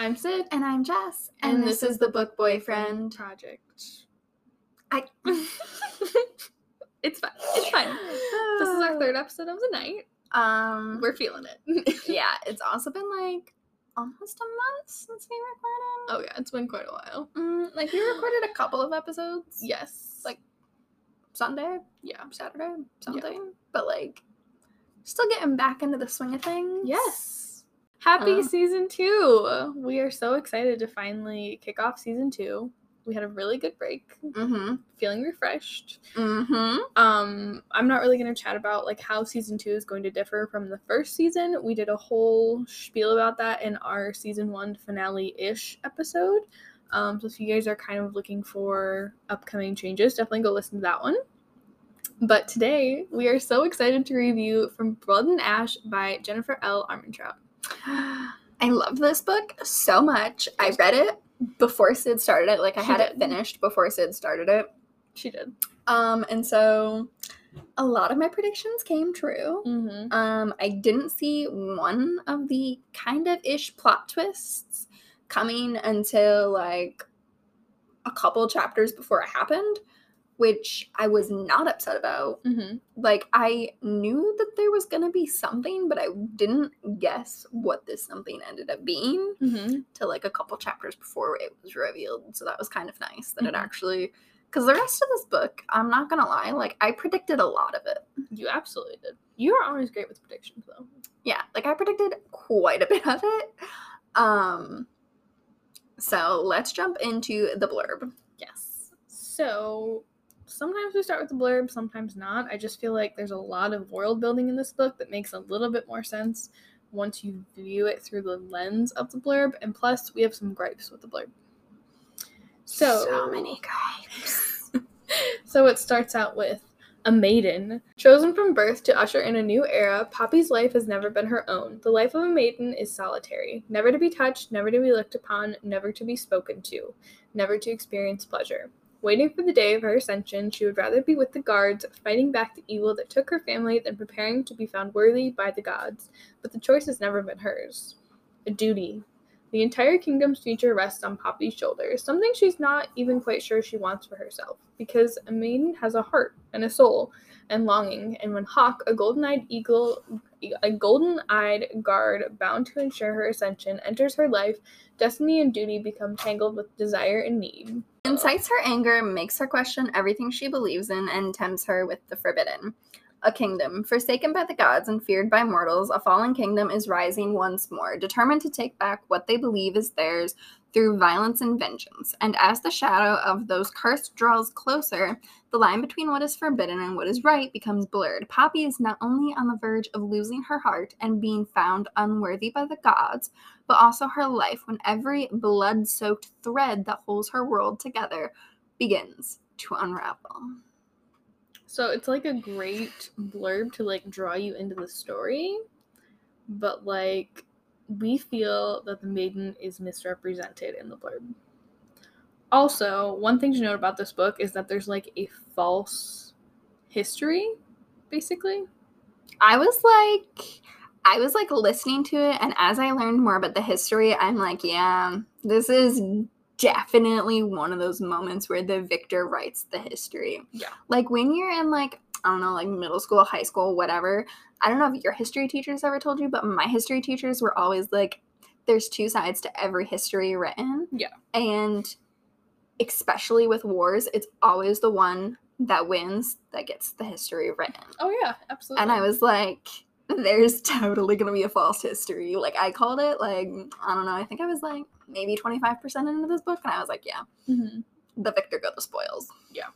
I'm Syd, And I'm Jess. and, this, is the Book Boyfriend Project. I. it's fine. It's fine. This is our third episode of the night. Um, We're feeling it. yeah, it's also been like almost a month since we recorded. oh yeah, it's been quite a while. Mm, like we recorded a couple of episodes. Yes. Like Sunday, yeah. Saturday, something. But like, still getting back into the swing of things. Yes. Happy Uh. season two. We are so excited to finally kick off season two. We had a really good break. Mm-hmm. Feeling refreshed. Mm-hmm. Um, I'm not really going to chat about like how season two is going to differ from the first season. We did a whole spiel about that in our season one finale ish episode. Um, so if you guys are kind of looking for upcoming changes, definitely go listen to that one. But today we are so excited to review From Blood and Ash by Jennifer L. Armentrout. I love this book so much. I read it before Syd started it. Like I She had it finished before Syd started it. She did. Um, and so a lot of my predictions came true. Mm-hmm. Um, I didn't see one of the kind of ish plot twists coming until like a couple chapters before it happened, which I was not upset about. Mm-hmm. Like I knew that there was gonna be something, but I didn't guess what this something ended up being Mm-hmm. till like a couple chapters before it was revealed. So that was kind of nice that Mhm. it actually because the rest of this book, I'm not gonna lie, like I predicted a lot of it. You absolutely did. You are always great with predictions, though. yeah like i predicted quite a bit of it um so let's jump into the blurb Yes. So sometimes we start with the blurb, sometimes not. I just feel like there's a lot of world building in this book that makes a little bit more sense once you view it through the lens of the blurb. And plus, we have some gripes with the blurb. So, so many guys so it starts out with a maiden. Chosen from birth to usher in a new era, Poppy's life has never been her own. The life of a maiden is solitary, never to be touched, never to be looked upon, never to be spoken to, never to experience pleasure. Waiting for the day of her ascension, she would rather be with the guards, fighting back the evil that took her family than preparing to be found worthy by the gods. But the choice has never been hers. A duty. The entire kingdom's future rests on Poppy's shoulders, something she's not even quite sure she wants for herself, because a maiden has a heart and a soul and longing, and when Hawke, a golden-eyed eagle, a golden-eyed guard bound to ensure her ascension, enters her life, destiny and duty become tangled with desire and need. incites her anger makes her question everything she believes in and tempts her with the forbidden a kingdom. Forsaken by the gods and feared by mortals a fallen kingdom is rising once more determined to take back what they believe is theirs through violence and vengeance. And as the shadow of those cursed draws closer the line between what is forbidden and what is right becomes blurred. Poppy is not only on the verge of losing her heart and being found unworthy by the gods but also her life when every blood soaked thread that holds her world together begins to unravel. So it's like a great blurb to like draw you into the story, but like we feel that the maiden is misrepresented in the blurb. Also, one thing to note about this book is that there's like a false history, basically. I was like, I was like listening to it, and as I learned more about the history, I'm like, yeah, this is definitely one of those moments where the victor writes the history. Yeah. Like when you're in like, I don't know, like middle school, high school, whatever. I don't know if your history teachers ever told you, but my history teachers were always like, there's two sides to every history written. Yeah. And especially with wars, it's always the one that wins that gets the history written. Oh yeah, absolutely. And I was like, there's totally gonna be a false history. Like I called it like, I don't know, I think I was like maybe 25% into this book, and I was like, yeah, Mhm. the victor got the spoils. Yeah.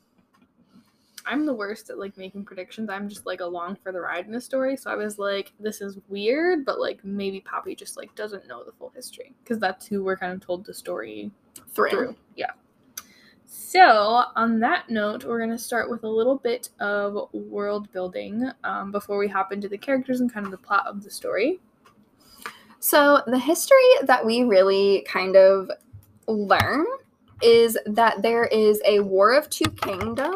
I'm the worst at like making predictions. I'm just like along for the ride in the story. So I was like, this is weird, but like maybe Poppy just like doesn't know the full history because that's who we're kind of told the story Through. through. Yeah. So on that note, we're gonna start with a little bit of world building um, before we hop into the characters and kind of the plot of the story. So the history that we really kind of learn is that there is a war of two kingdoms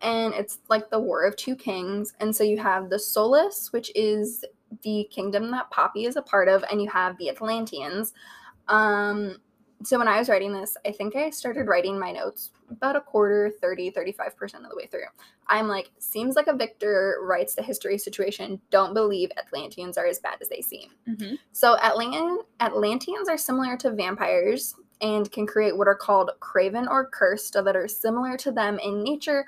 and it's like the war of two kings. And so you have the Solis which is the kingdom that Poppy is a part of and you have the Atlantians. Um, so when I was writing this, I think I started writing my notes about a quarter, 30, 35% of the way through. I'm like, seems like a victor writes the history situation. Don't believe Atlantians are as bad as they seem. Mm-hmm. So Atlant- Atlantians are similar to vampires and can create what are called craven or cursed that are similar to them in nature,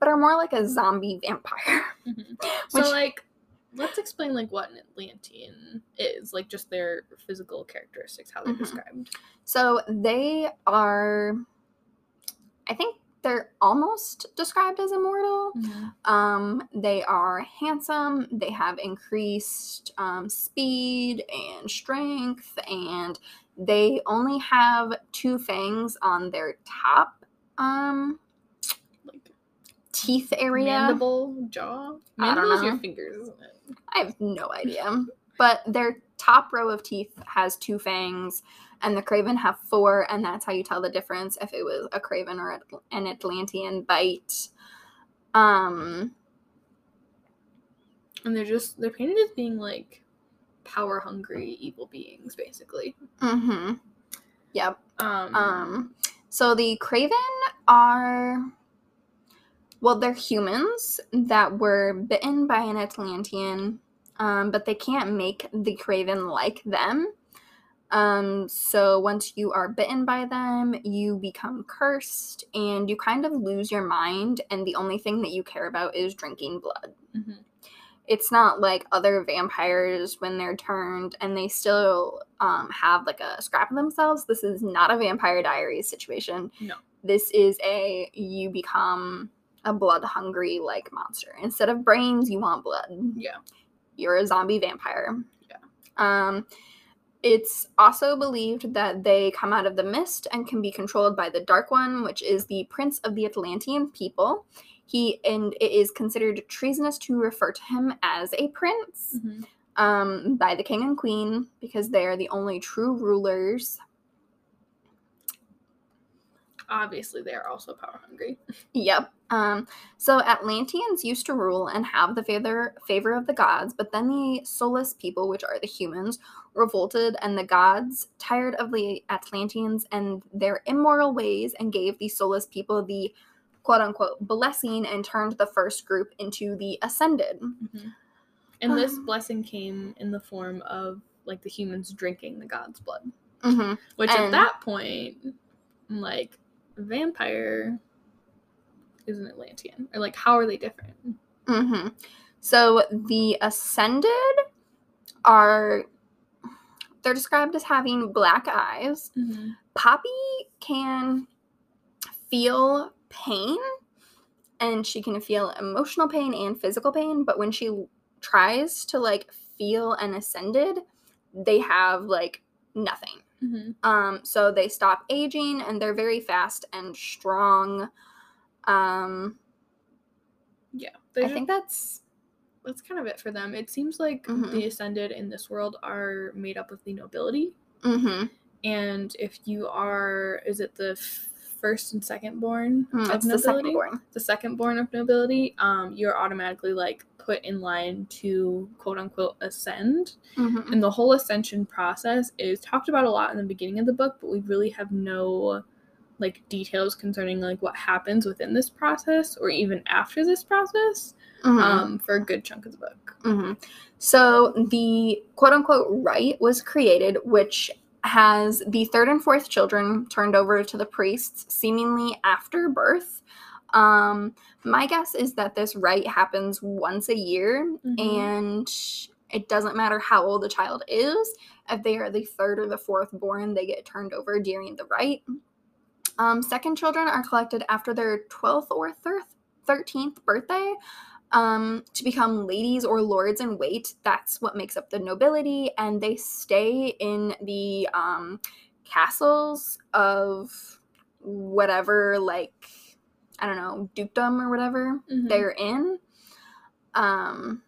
but are more like a zombie vampire. Mm-hmm. Which- So like, let's explain like what an Atlantian is, like just their physical characteristics, how they're Mhm. described. So they are, I think they're almost described as immortal. Um, they are handsome. They have increased um, speed and strength, and they only have two fangs on their top um, Like teeth area. mandible, jaw. I don't Mandible is your fingers, isn't it? I have no idea. But their top row of teeth has two fangs, and the Craven have four, and that's how you tell the difference if it was a Craven or an Atlantian bite. Um, And they're just they're painted as being like power hungry evil beings, basically. mm-hmm. Yep. Um, Um, so the Craven are, well, they're humans that were bitten by an Atlantian, um, but they can't make the Craven like them. Um, so once you are bitten by them, you become cursed and you kind of lose your mind, and the only thing that you care about is drinking blood mhm. it's not like other vampires when they're turned and they still um, have like a scrap of themselves. This is not a Vampire Diaries situation. No. This is a you become a blood hungry like monster. Instead of brains, you want blood. Yeah. You're a zombie vampire. Yeah. Um, it's also believed that they come out of the mist and can be controlled by the Dark One, which is the prince of the Atlantian people. He and it is considered treasonous to refer to him as a prince Mhm. um, by the king and queen because they are the only true rulers. Obviously, they are also power hungry. Yep. Um, so Atlantians used to rule and have the favor favor of the gods, but then the Solis people, which are the humans, revolted, and the gods, tired of the Atlantians and their immoral ways, and gave the Solis people the quote unquote blessing and turned the first group into the ascended. And this Um. blessing came in the form of like the humans drinking the god's blood. Mm-hmm. Which at that point, I'm like, vampire is an Atlantian. Or like, how are they different? Mm-hmm. So the ascended are they're described as having black eyes. Poppy can feel pain and she can feel emotional pain and physical pain, but when she tries to like feel an ascended, they have like nothing. hmm Um, so they stop aging and they're very fast and strong. Um, Yeah. I They're think that's that's kind of it for them. It seems like Mhm. the ascended in this world are made up of the nobility. mm-hmm. And if you are, is it the first and second born Mm, of it's the second born. the second born of nobility, um, you're automatically like put in line to quote unquote ascend. Mm-hmm. And the whole ascension process is talked about a lot in the beginning of the book, but we really have no like details concerning like what happens within this process or even after this process Mm-hmm. um, for a good chunk of the book. hmm So the quote unquote rite was created, which has the third and fourth children turned over to the priests seemingly after birth. Um, my guess is that this rite happens once a year, Mhm. and it doesn't matter how old the child is. If they are the third or the fourth born, they get turned over during the rite. Um, second children are collected after their 12th or thir- 13th birthday um, to become ladies or lords in wait. That's what makes up the nobility, and they stay in the um, castles of whatever, like, I don't know, dukedom or whatever Mhm. they're in. Um,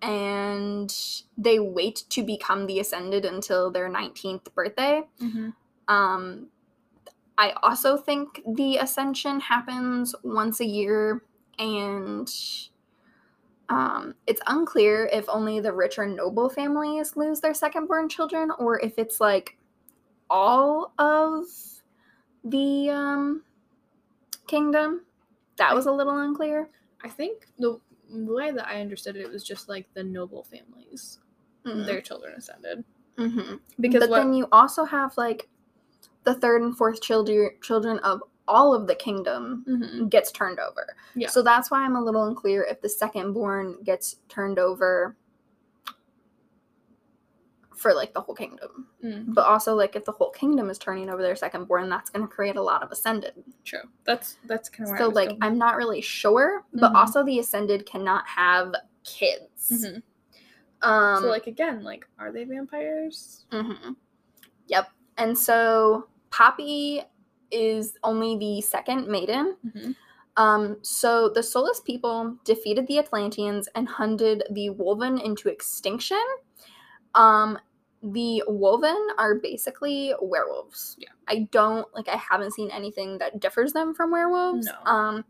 and they wait to become the ascended until their 19th birthday. Mhm. Um, I also think the ascension happens once a year, and um, it's unclear if only the rich or noble families lose their second born children, or if it's like all of the um kingdom. That was a little unclear. I think the way that I understood it, it was just like the noble families, their children ascended. Mm-hmm. Because but what, then you also have like the third and fourth children children of all of the kingdom Mhm. gets turned over. Yeah. So that's why I'm a little unclear if the second born gets turned over for like the whole kingdom. Mm, But also like if the whole kingdom is turning over their second born, that's going to create a lot of ascended. true. That's that's kind of So like going. I'm not really sure, but Mhm. also the ascended cannot have kids. Mhm. Um so like again, like are they vampires? hmm Yep. And so Poppy is only the second maiden. Mhm. Um, so the Solis people defeated the Atlantians and hunted the Wolven into extinction. Um, the Wolven are basically werewolves. Yeah. I don't like I haven't seen anything that differs them from werewolves. No. Um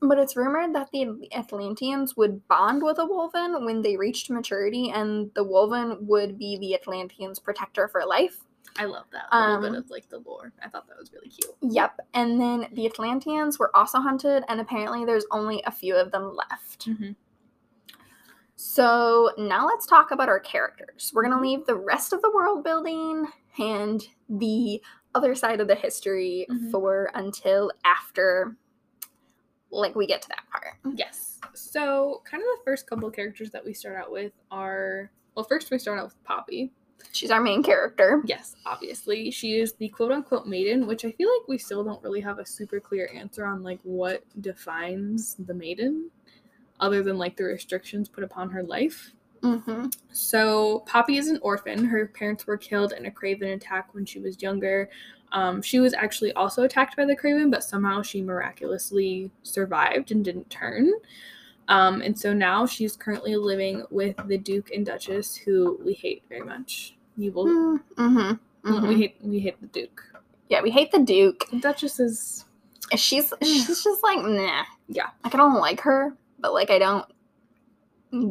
but it's rumored that the Atlantians would bond with a Wolven when they reached maturity, and the Wolven would be the Atlantians' protector for life. I love that a little Um, bit of like the lore. I thought that was really cute. Yep. And then the Atlantians were also hunted, and apparently there's only a few of them left. Mhm. So now let's talk about our characters. We're going Mhm. to leave the rest of the world building and the other side of the history Mhm. for until after like we get to that part. Yes. So kind of the first couple of characters that we start out with are well, first we start out with Poppy. She's our main character. Yes, obviously. She is the quote unquote maiden, which I feel like we still don't really have a super clear answer on like what defines the maiden, other than like the restrictions put upon her life. Mm-hmm. So Poppy is an orphan. Her parents were killed in a Craven attack when she was younger. Um, she was actually also attacked by the Craven, but somehow she miraculously survived and didn't turn. Um, and so now she's currently living with the Duke and Duchess, who we hate very much. You will. Mm-hmm. We hate. We hate the Duke. Yeah, we hate the Duke. The Duchess is. She's she's just like nah. Yeah. Like I don't like her, but like I don't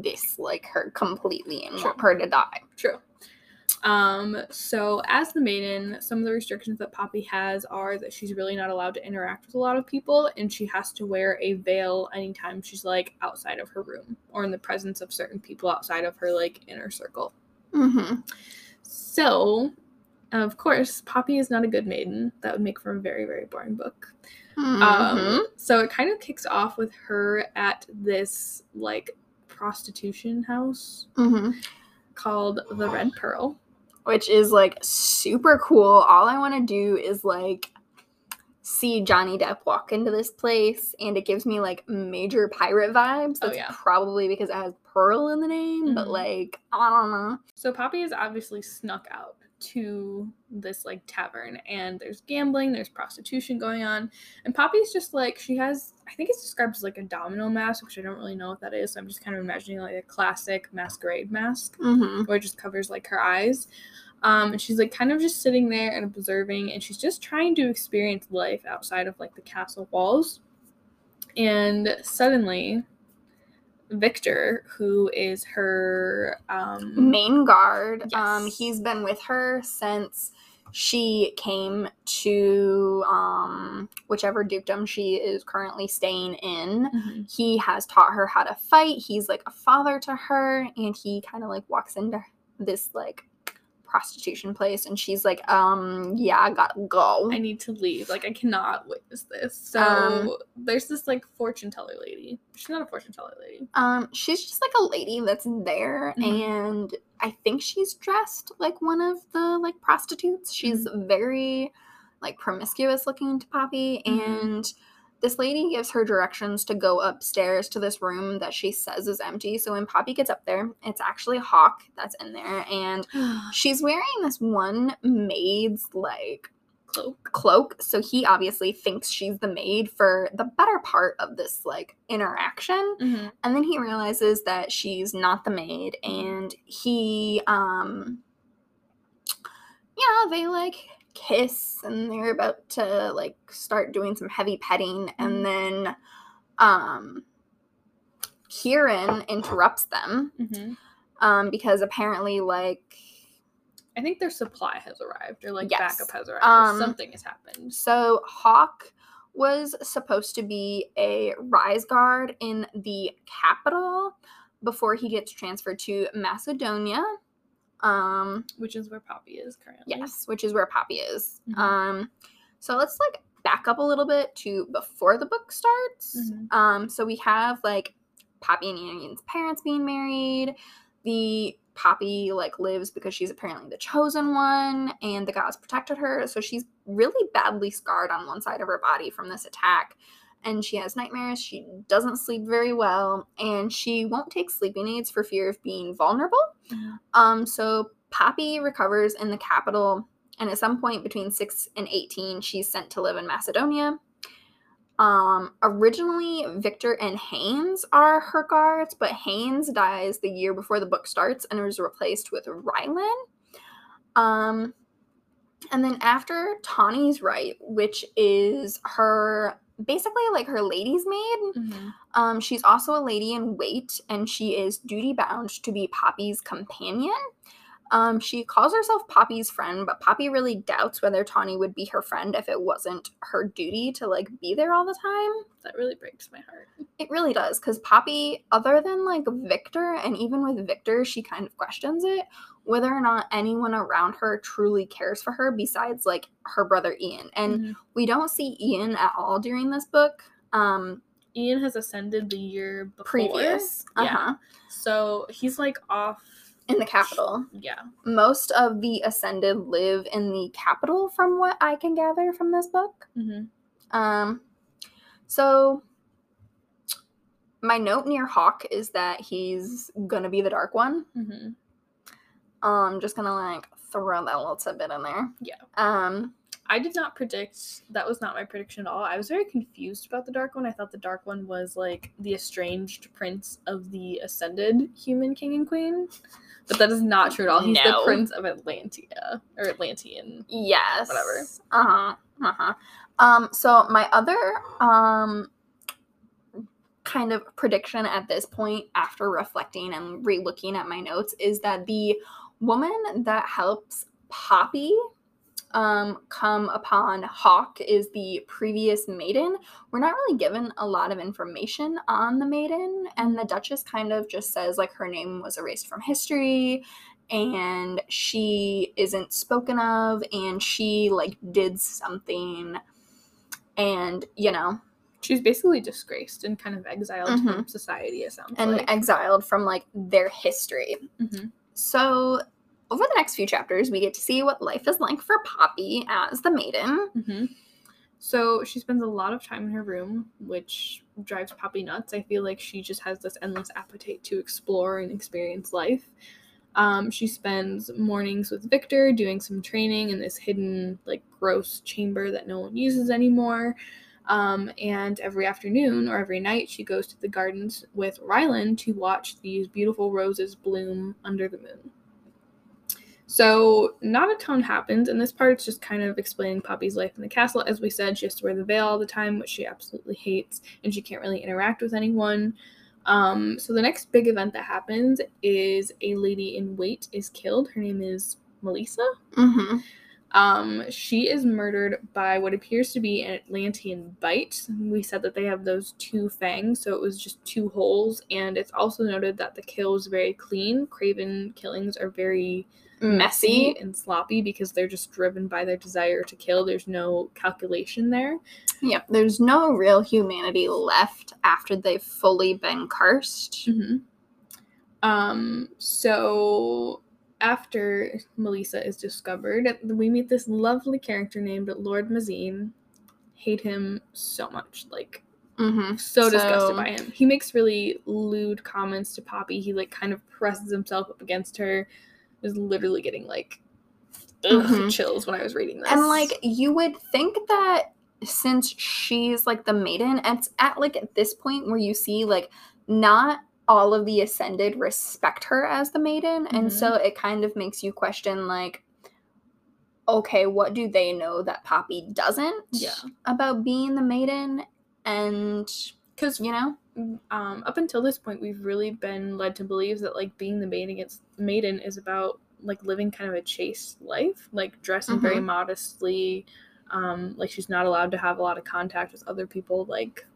dislike her completely and want her to die. True. Um, so as the maiden, some of the restrictions that Poppy has are that she's really not allowed to interact with a lot of people and she has to wear a veil anytime she's like outside of her room or in the presence of certain people outside of her like inner circle. Mm-hmm. So, of course, Poppy is not a good maiden. That would make for a very, very boring book. Mm-hmm. Um, so it kind of kicks off with her at this like prostitution house mm-hmm. called the Red Pearl. Which is like super cool. All I want to do is like see Johnny Depp walk into this place, and it gives me like major pirate vibes. Oh, That's yeah. probably because it has Pearl in the name, but Mhm. like I don't know. So Poppy is obviously snuck out to this like tavern and there's gambling, there's prostitution going on. And Poppy's just like she has I think it's described as like a domino mask, which I don't really know what that is. So I'm just kind of imagining like a classic masquerade mask Mm-hmm. where it just covers like her eyes. Um, and she's like kind of just sitting there and observing and she's just trying to experience life outside of like the castle walls. And suddenly Vikter, who is her um main guard. Um, Yes. he's been with her since she came to um whichever dukedom she is currently staying in. Mhm. He has taught her how to fight. He's like a father to her, and he kind of like walks into this like prostitution place, and she's like, um, yeah, I gotta go. I need to leave. Like I cannot witness this. So Um, there's this like fortune teller lady. She's not a fortune teller lady. Um, she's just like a lady that's there, Mhm. and I think she's dressed like one of the like prostitutes. She's very like promiscuous looking to Poppy, Mhm. and this lady gives her directions to go upstairs to this room that she says is empty. So when Poppy gets up there, it's actually Hawke that's in there, and she's wearing this one maid's like Cloak. cloak so he obviously thinks she's the maid for the better part of this like interaction Mm-hmm. and then he realizes that she's not the maid and he um yeah they like kiss and they're about to like start doing some heavy petting and then um Kieran interrupts them Mm-hmm. um because apparently like I think their supply has arrived, or like Yes. backup has arrived, Um, or something has happened. So Hawke was supposed to be a rise guard in the capital before he gets transferred to Masadonia. Um, Which is where Poppy is currently. yes, which is where Poppy is. Mhm. Um, so let's like back up a little bit to before the book starts. Mhm. Um, so we have like Poppy and Ian's parents being married. The Poppy like lives because she's apparently the chosen one, and the gods protected her. So she's really badly scarred on one side of her body from this attack, and she has nightmares. She doesn't sleep very well, and she won't take sleeping aids for fear of being vulnerable. Mhm. Um, so Poppy recovers in the capital, and at some point between six and eighteen, she's sent to live in Masadonia. Um, originally, Vikter and Haynes are her guards, but Haynes dies the year before the book starts and is replaced with Rylan. Um, and then after Tawny's rite, which is her basically like her lady's maid, Mhm. um, she's also a lady in wait, and she is duty bound to be Poppy's companion. Um, she calls herself Poppy's friend, but Poppy really doubts whether Tawny would be her friend if it wasn't her duty to like be there all the time. That really breaks my heart. It really does, because Poppy, other than like Vikter, and even with Vikter, she kind of questions it whether or not anyone around her truly cares for her besides like her brother Ian. And Mhm. we don't see Ian at all during this book. Um, Ian has ascended the year before. previous, uh Yeah. So he's like off. in the capital. Yeah. most of the ascended live in the capital from what i can gather from this book hmm um so my note near hawke is that he's gonna be the dark one hmm um just gonna like throw that little tidbit in there Yeah. um I did not predict. That was not my prediction at all. I was very confused about the dark one. I thought the dark one was like the estranged prince of the ascended human king and queen, but that is not true at all. He's No. the prince of Atlantia or Atlantian. yes Whatever. uh-huh uh-huh um so my other um kind of prediction at this point after reflecting and re-looking at my notes is that the woman that helps poppy um, come upon hawke is the previous maiden we're not really given a lot of information on the maiden and the duchess kind of just says like her name was erased from history and she isn't spoken of and she like did something and you know She's basically disgraced and kind of exiled Mhm. from society. It sounds and like. exiled from like their history Mhm. So over the next few chapters we get to see what life is like for poppy as the maiden hmm So she spends a lot of time in her room, which drives Poppy nuts. I feel like she just has this endless appetite to explore and experience life. Um, she spends mornings with Vikter doing some training in this hidden, like, gross chamber that no one uses anymore. Um, and every afternoon or every night, she goes to the gardens with Rylan to watch these beautiful roses bloom under the moon. So, not a ton happens, and this part is just kind of explaining Poppy's life in the castle. As we said, she has to wear the veil all the time, which she absolutely hates, and she can't really interact with anyone. Um, so, the next big event that happens is a lady in wait is killed. Her name is Melissa. mm-hmm. Um, she is murdered by what appears to be an Atlantian bite. We said that they have those two fangs, so it was just two holes, and it's also noted that the kill was very clean. Craven killings are very messy and sloppy because they're just driven by their desire to kill. There's no calculation there. Yep, there's no real humanity left after they've fully been cursed. Mm-hmm. Um, so after Melissa is discovered, we meet this lovely character named Lord Mazeen. Hate him so much. Like Mm-hmm. so, So- disgusted by him. He makes really lewd comments to Poppy. He like kind of presses himself up against her. Is literally getting like ugh, Mhm. chills when I was reading this. And like you would think that since she's like the maiden, it's at like at this point where you see like not all of the ascended respect her as the maiden, and Mhm. so it kind of makes you question like, okay, what do they know that Poppy doesn't Yeah. about being the maiden? And because you know, um, up until this point, we've really been led to believe that like being the maiden against maiden is about like living kind of a chaste life, like dressing very Mhm. modestly. Um, like she's not allowed to have a lot of contact with other people. Like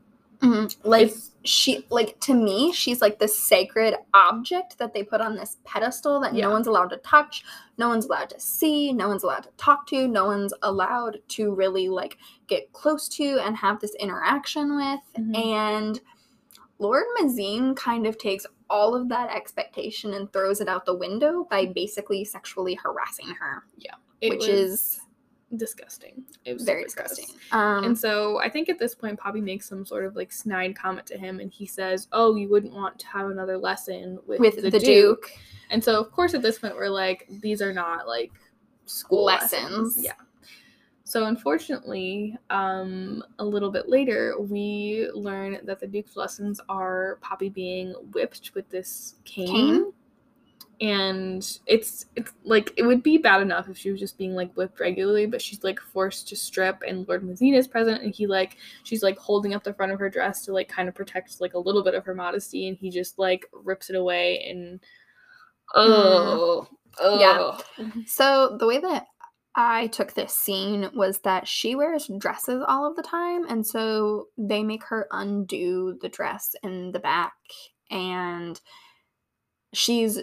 Like it's- she like to me, she's like this sacred object that they put on this pedestal that Yeah. no one's allowed to touch, no one's allowed to see, no one's allowed to talk to, no one's allowed to really like get close to and have this interaction with. Mhm. And Lord Mazeen kind of takes all of that expectation and throws it out the window by basically sexually harassing her, it which was is disgusting. It was very gross. disgusting. Um, And so I think at this point, Poppy makes some sort of like snide comment to him, and he says, "Oh, you wouldn't want to have another lesson with, with the, Duke. And so, of course, at this point, we're like, these are not like school lessons. Lessons. Yeah. So, unfortunately, um, a little bit later, we learn that the Duke's lessons are Poppy being whipped with this cane. Cane? And it's it's like it would be bad enough if she was just being like whipped regularly, but she's like forced to strip, and Lord Mazina is present, and he like she's like holding up the front of her dress to like kind of protect like a little bit of her modesty, and he just like rips it away and hmm. oh Yeah. oh So the way that I took this scene was that she wears dresses all of the time, and so they make her undo the dress in the back, and she's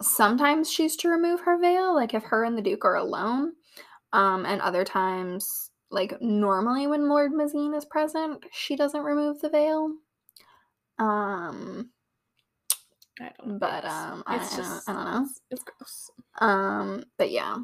sometimes she's to remove her veil, like if her and the Duke are alone, um, and other times, like normally when Lord Mazeen is present, she doesn't remove the veil. Um, I don't know. But, It's- um, I- it's I don't- just I don't know. It's, it's gross. um, but yeah.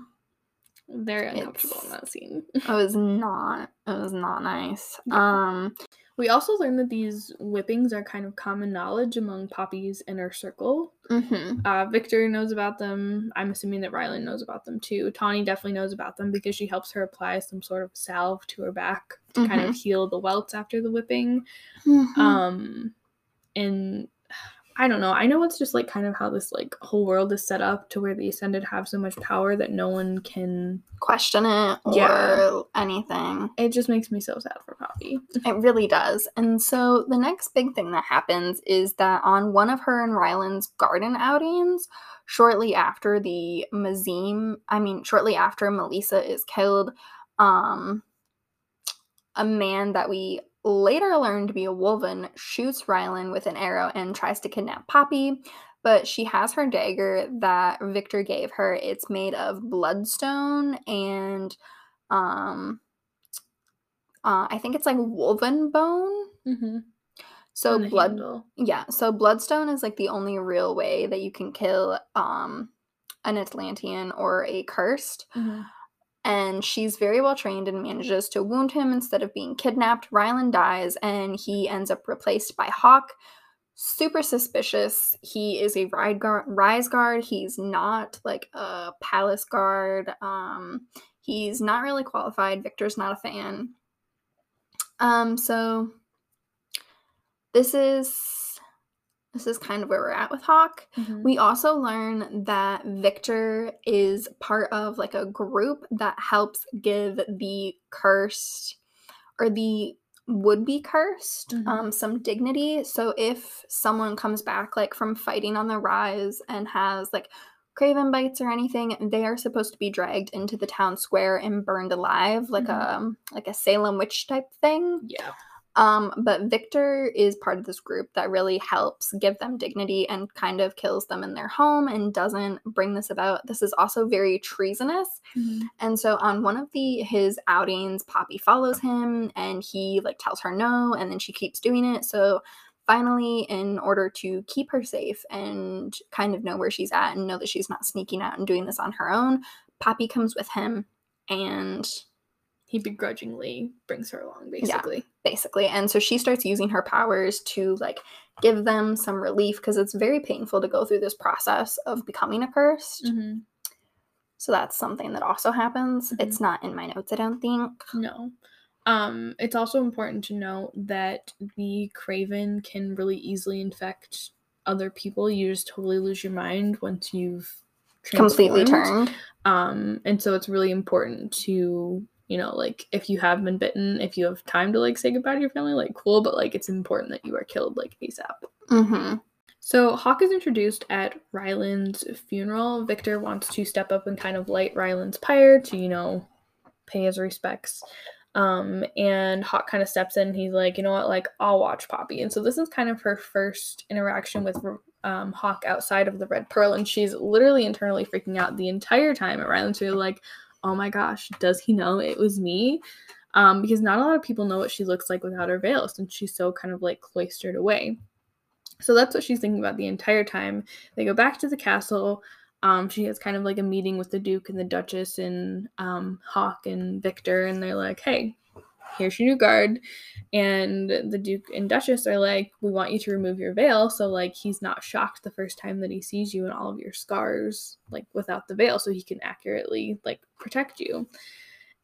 Very uncomfortable in that scene. It was not. It was not nice. Yeah. Um. We also learned that these whippings are kind of common knowledge among Poppy's inner circle. mhm. Uh, Vikter knows about them. I'm assuming that Rylan knows about them too. Tawny definitely knows about them because she helps her apply some sort of salve to her back to kind of heal the welts after the whipping. Mhm. Um, and I don't know. I know it's just like kind of how this like whole world is set up to where the Ascended have so much power that no one can. Question it or Yeah. anything. It just makes me so sad for Poppy. It really does. And so the next big thing that happens is that on one of her and Rylan's garden outings, shortly after the Mazim, I mean, shortly after Melissa is killed, um, a man that we later learned to be a Wolven shoots Rylan with an arrow and tries to kidnap Poppy. But she has her dagger that Vikter gave her. It's made of bloodstone and um uh, I think it's like wolven bone. Mm-hmm. So blood yeah, so bloodstone is like the only real way that you can kill um an Atlantian or a cursed. Mm-hmm. And she's very well trained and manages to wound him instead of being kidnapped. Rylan dies and he ends up replaced by Hawke. Super suspicious. He is a ride guard, rise guard. He's not like a palace guard. Um, he's not really qualified. Vikter's not a fan. Um, so this is this is kind of where we're at with Hawke. Mm-hmm. We also learn that Vikter is part of like a group that helps give the cursed or the would be cursed Mhm. um, some dignity. So if someone comes back like from fighting on the rise and has like craven bites or anything, they are supposed to be dragged into the town square and burned alive, like Mhm. a like a Salem witch type thing. yeah. Um, but Vikter is part of this group that really helps give them dignity and kind of kills them in their home and doesn't bring this about. This is also very treasonous. Mm-hmm. And so on one of the his outings, Poppy follows him and he like tells her no and then she keeps doing it. So finally in order to keep her safe and kind of know where she's at and know that she's not sneaking out and doing this on her own, Poppy comes with him and He begrudgingly brings her along, basically. basically. And so she starts using her powers to like give them some relief because it's very painful to go through this process of becoming a cursed. Mm-hmm. So that's something that also happens. Mhm. It's not in my notes, I don't think. No. Um, it's also important to note that the Craven can really easily infect other people. You just totally lose your mind once you've Completely turned. Um, and so it's really important to, you know, like if you have been bitten, if you have time to like say goodbye to your family, like cool, but like it's important that you are killed like ASAP. Mm-hmm. So Hawke is introduced at Rylan's funeral. Vikter wants to step up and kind of light Rylan's pyre to, you know, pay his respects. Um, and Hawke kind of steps in. he's like, you know what, like I'll watch Poppy. And so this is kind of her first interaction with um, Hawke outside of the Red Pearl, and she's literally internally freaking out the entire time. At Rylan's really like, oh my gosh, does he know it was me? Um, because not a lot of people know what she looks like without her veil, since she's so kind of like cloistered away. So that's what she's thinking about the entire time. They go back to the castle. Um, she has kind of like a meeting with the Duke and the Duchess and um, Hawke and Vikter, and they're like, hey, here's your new guard. And the Duke and Duchess are like, we want you to remove your veil. So, like, he's not shocked the first time that he sees you and all of your scars, like, without the veil, so he can accurately, like, protect you.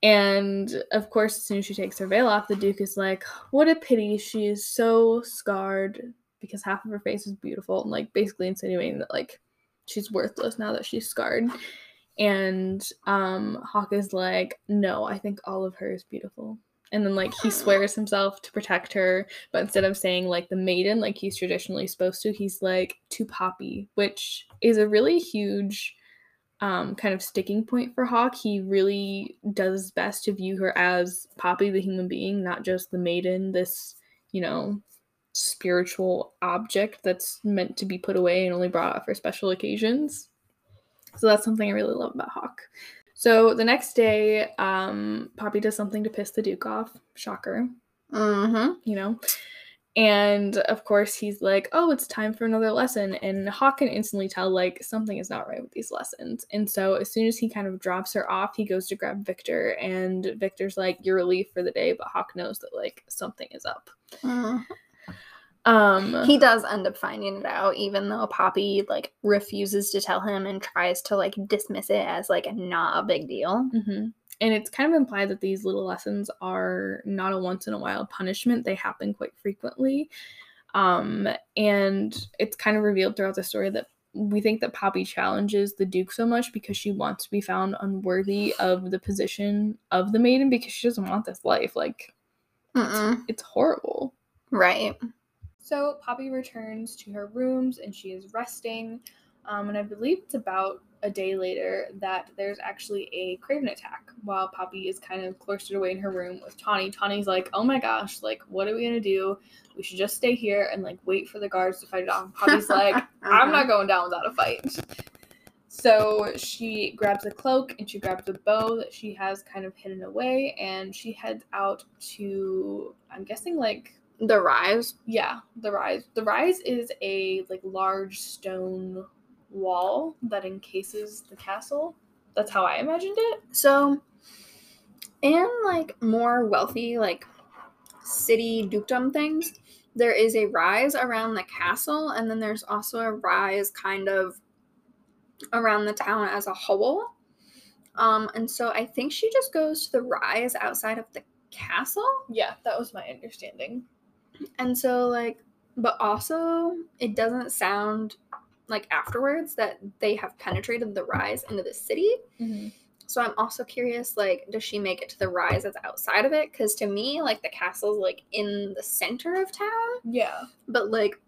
And of course, as soon as she takes her veil off, the Duke is like, what a pity. She is so scarred because half of her face is beautiful and, like, basically insinuating that, like, she's worthless now that she's scarred. And um Hawke is like, no, I think all of her is beautiful. And then like he swears himself to protect her, but instead of saying like the maiden like he's traditionally supposed to, he's like to Poppy, which is a really huge um kind of sticking point for Hawke. He really does his best to view her as Poppy the human being, not just the maiden, this, you know, spiritual object that's meant to be put away and only brought out for special occasions. So that's something I really love about Hawke. So the next day, um, Poppy does something to piss the Duke off. Shocker. Mm-hmm. You know? And of course, he's like, oh, it's time for another lesson. And Hawke can instantly tell, like, something is not right with these lessons. And so as soon as he kind of drops her off, he goes to grab Vikter. And Vikter's like, you're relieved for the day. But Hawke knows that, like, something is up. Mm-hmm. Um, he does end up finding it out, even though Poppy like refuses to tell him and tries to like dismiss it as like not a big deal. Mm-hmm. And it's kind of implied that these little lessons are not a once in a while punishment; they happen quite frequently. Um, and it's kind of revealed throughout the story that we think that Poppy challenges the Duke so much because she wants to be found unworthy of the position of the maiden because she doesn't want this life. Like, it's, it's horrible. Right. So Poppy returns to her rooms and she is resting. Um, and I believe it's about a day later that there's actually a Craven attack while Poppy is kind of cloistered away in her room with Tawny. Tawny's like, oh my gosh, like, what are we gonna do? We should just stay here and like wait for the guards to fight it off. Poppy's like, I'm not going down without a fight. So she grabs a cloak and she grabs a bow that she has kind of hidden away and she heads out to, I'm guessing, like the rise. Yeah, the rise. The rise is a like large stone wall that encases the castle. That's how I imagined it. So, in like more wealthy like city dukedom things, there is a rise around the castle, and then there's also a rise kind of around the town as a whole. Um, and so I think she just goes to the rise outside of the castle. Yeah, that was my understanding. And so, like, but also, it doesn't sound like afterwards that they have penetrated the rise into the city. Mm-hmm. So I'm also curious, like, does she make it to the rise that's outside of it? Because to me, like, the castle's like in the center of town. Yeah. But like,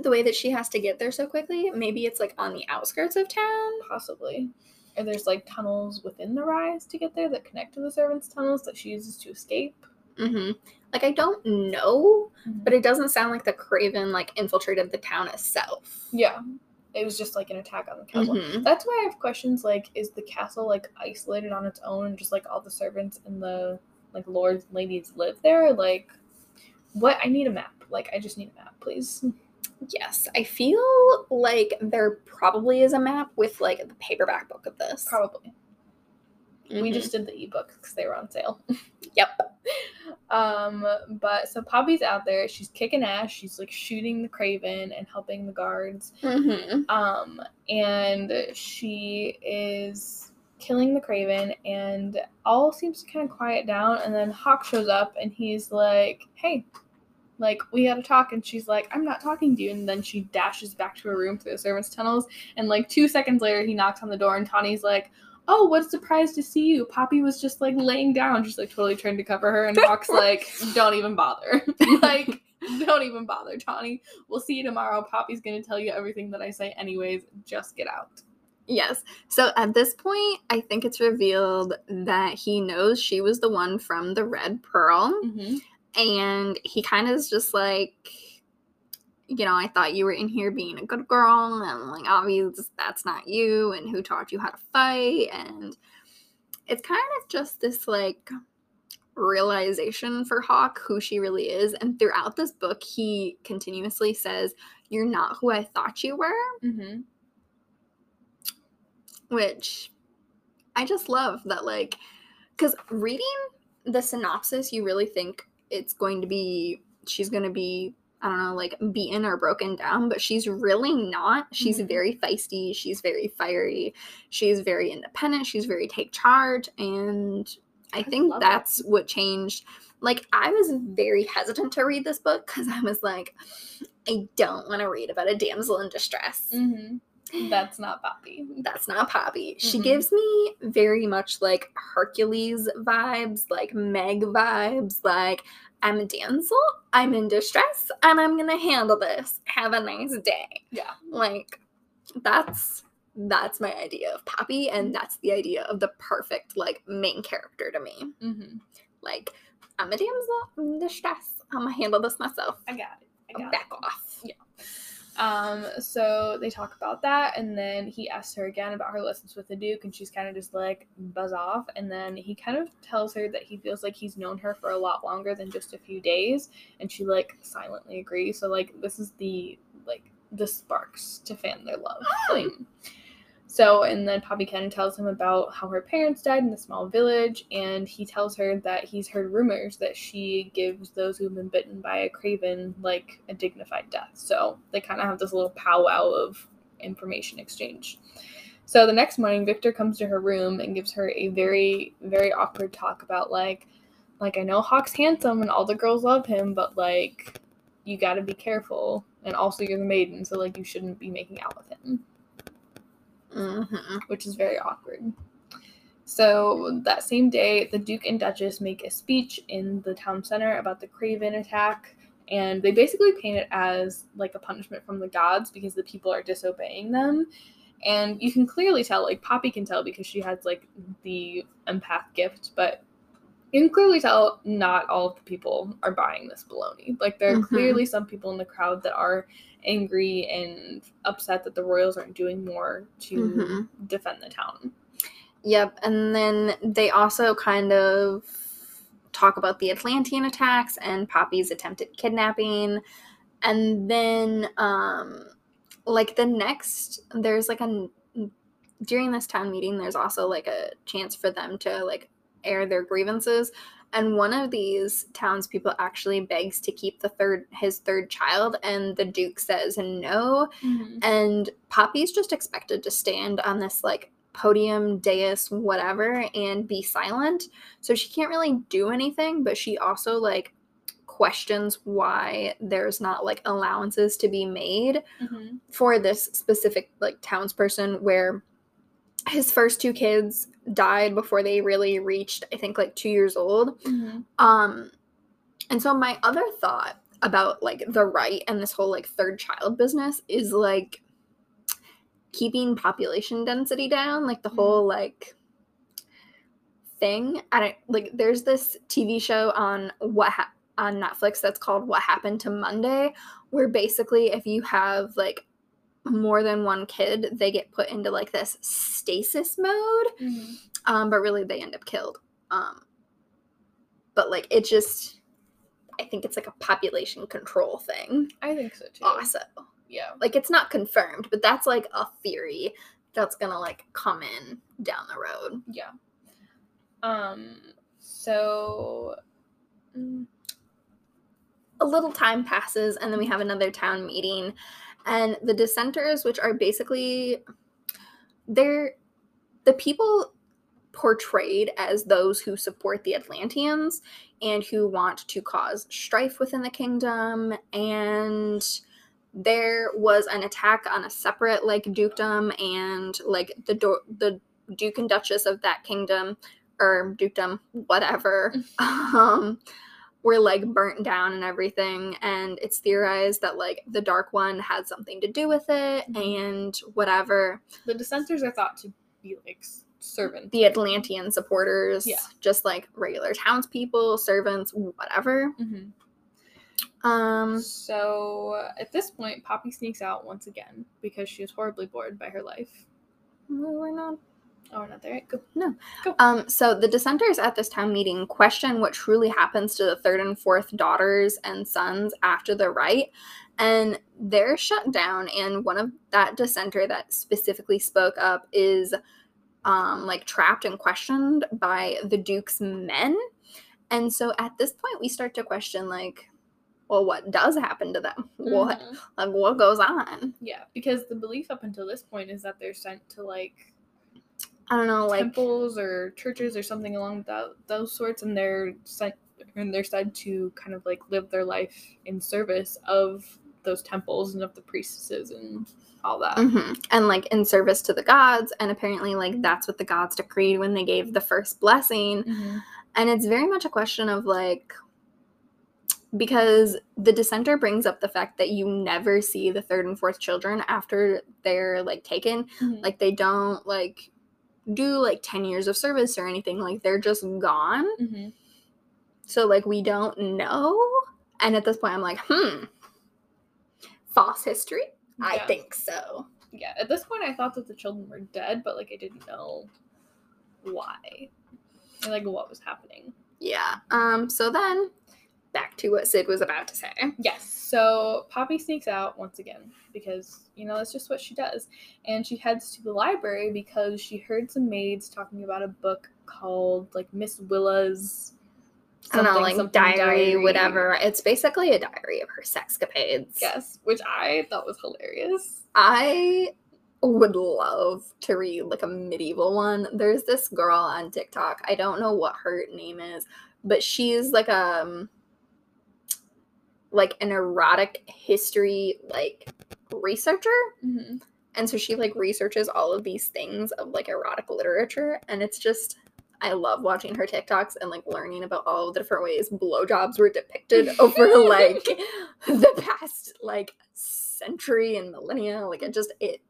the way that she has to get there so quickly, maybe it's like on the outskirts of town. Possibly. Or there's like tunnels within the rise to get there that connect to the servants' tunnels that she uses to escape. Mm-hmm. Like I don't know, mm-hmm. but it doesn't sound like the Craven like infiltrated the town itself. Yeah. It was just like an attack on the castle. Mm-hmm. That's why I have questions like is the castle like isolated on its own and just like all the servants and the like lords and ladies live there? Like what I need a map. Like I just need a map, please. Yes, I feel like there probably is a map with like the paperback book of this. Probably. Mm-hmm. We just did the ebook because they were on sale. yep. Um, but so Poppy's out there. She's kicking ass. She's like shooting the Craven and helping the guards. Mm-hmm. Um, and she is killing the Craven, and all seems to kind of quiet down. And then Hawke shows up, and he's like, "Hey." Like, we gotta talk, and she's like, I'm not talking to you. And then she dashes back to her room through the servants' tunnels. And like two seconds later, he knocks on the door, and Tawny's like, oh, what a surprise to see you. Poppy was just like laying down, just like totally trying to cover her, and Hawke's like, don't even bother. like, Don't even bother, Tawny. We'll see you tomorrow. Poppy's gonna tell you everything that I say, anyways. Just get out. Yes. So at this point, I think it's revealed that he knows she was the one from the Red Pearl. Mm-hmm. And he kind of is just like, you know, I thought you were in here being a good girl. And like, obviously, that's not you. And who taught you how to fight? And it's kind of just this like realization for Hawke who she really is. And throughout this book, he continuously says, You're not who I thought you were. Mm-hmm. which I just love that like cuz reading the synopsis you really think it's going to be she's going to be I don't know like beaten or broken down but she's really not she's Mhm. very feisty she's very fiery she's very independent she's very take charge and I I think that's what changed like I was very hesitant to read this book cuz I was like I don't want to read about a damsel in distress Mm-hmm. That's not Poppy. that's not Poppy. She Mm-mm. gives me very much like Hercules vibes, like Meg vibes, like I'm a damsel, I'm in distress, and I'm gonna handle this. Have a nice day. Yeah. Like that's that's my idea of Poppy, and that's the idea of the perfect like main character to me. Mm-hmm. Like I'm a damsel, I'm in distress. I'm gonna handle this myself. I got it. I got it. Back off. Um, so they talk about that, and then he asks her again about her lessons with the Duke, and she's kind of just like buzz off. And then he kind of tells her that he feels like he's known her for a lot longer than just a few days, and she like silently agrees. So like this is the like the sparks to fan their love flame. So, and then Poppy Ken tells him about how her parents died in a small village, and he tells her that he's heard rumors that she gives those who've been bitten by a craven like a dignified death. So they kind of have this little powwow of information exchange. So the next morning, Vikter comes to her room and gives her a very, very awkward talk about like, like I know Hawke's handsome and all the girls love him, but like, you got to be careful, and also you're the maiden, so like you shouldn't be making out with him hmm which is very awkward. So that same day, the Duke and Duchess make a speech in the town center about the Craven attack, and they basically paint it as like a punishment from the gods because the people are disobeying them. And you can clearly tell, like Poppy can tell because she has like the empath gift, but you can clearly tell not all of the people are buying this baloney. Like there are Mhm. clearly some people in the crowd that are angry and upset that the royals aren't doing more to Mhm. defend the town. Yep, and then they also kind of talk about the Atlantian attacks and Poppy's attempted kidnapping. And then um like the next there's like a during this town meeting there's also like a chance for them to like air their grievances and one of these townspeople actually begs to keep the third his third child and the duke says no and Poppy's just expected to stand on this like podium, dais, whatever, and be silent. So she can't really do anything, but she also like questions why there's not like allowances to be made Mhm. for this specific like townsperson where his first two kids died before they really reached I think like 2 years old. Mhm. Um, and so my other thought about like the rite and this whole like third child business is like keeping population density down, like the Mhm. whole like thing. I don't like. There's this TV show on what ha- on Netflix that's called What Happened to Monday, where basically if you have like more than one kid, they get put into like this stasis mode Mhm. um, but really they end up killed. Um, but like it just, I think it's like a population control thing. I think so too. Also, Yeah. like it's not confirmed, but that's like a theory that's gonna like come in down the road. Yeah. Um. So. mm, A little time passes, and then we have another town meeting, and the dissenters, which are basically they're the people portrayed as those who support the Atlantians and who want to cause strife within the kingdom. And there was an attack on a separate like dukedom, and like the do- the duke and duchess of that kingdom or dukedom, whatever, um, were like burnt down and everything and it's theorized that like the dark one had something to do with it Mhm. and whatever The dissenters are thought to be like servants. the atlantian supporters Yeah. just like regular townspeople servants whatever hmm um So at this point, Poppy sneaks out once again because she is horribly bored by her life. we're not Oh, we're not there. Yet. Go. Um, so the dissenters at this town meeting question what truly happens to the third and fourth daughters and sons after the rite, and they're shut down. And one of that dissenter that specifically spoke up is um, like trapped and questioned by the Duke's men. And so at this point, we start to question like, well, what does happen to them? What Mhm. like what goes on? Yeah, because the belief up until this point is that they're sent to like I don't know, like temples or churches or something along that those sorts, and they're sent and they're said to kind of like live their life in service of those temples and of the priestesses and all that. Mhm. and like in service to the gods and apparently like that's what the gods decreed when they gave the first blessing Mhm. and it's very much a question of like because the dissenter brings up the fact that you never see the third and fourth children after they're like taken Mhm. like they don't like do like 10 years of service or anything like they're just gone Mhm. so like we don't know and at this point i'm like hmm false history i think so Yeah, at this point, I thought that the children were dead, but like I didn't know why, and, like what was happening. Yeah. Um. So then, back to what Syd was about to say. Yes. So Poppy sneaks out once again because you know that's just what she does, and she heads to the library because she heard some maids talking about a book called like Miss Willa's. I don't know, like something diary, whatever. It's basically a diary of her sexcapades. Yes, which I thought was hilarious. I would love to read like a medieval one. There's this girl on TikTok. I don't know what her name is, but she's like um like an erotic history like researcher. Mm-hmm. and so she like researches all of these things of like erotic literature and it's just i love watching her tiktoks and like learning about all the different ways blowjobs were depicted over like the past like century and millennia like it just it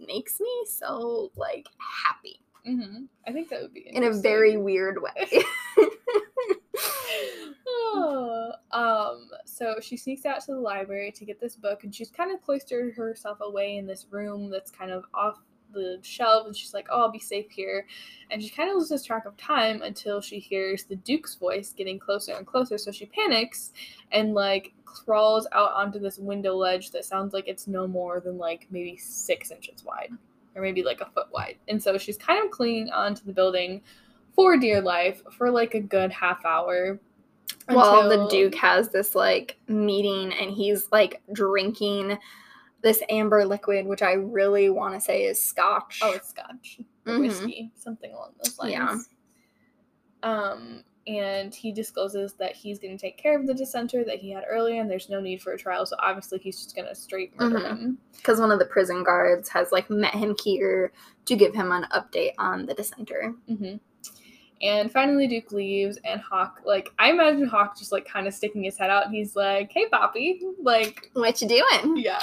makes me so like happy Mm-hmm. I think that would be in a very weird way Um, so she sneaks out to the library to get this book, and she's kind of cloistered herself away in this room that's kind of off the shelf, and she's like, "Oh, I'll be safe here," and she kind of loses track of time until she hears the Duke's voice getting closer and closer. So she panics and like crawls out onto this window ledge that sounds like it's no more than like maybe six inches wide, or maybe like a foot wide, and so she's kind of clinging onto the building for dear life for like a good half hour. While the duke has this like meeting and he's like drinking this amber liquid which i really want to say is scotch Oh, it's scotch. Mhm. Whiskey. Something along those lines. Yeah. Um, and he discloses that he's going to take care of the dissenter that he had earlier, and there's no need for a trial. So obviously, he's just going to straight murder Mhm. him. because one of the prison guards has like met him here to give him an update on the dissenter. hmm And finally, Duke leaves, and Hawke, like, I imagine Hawke just, like, kind of sticking his head out, and he's like, hey, Poppy. Like, What you doing? yeah.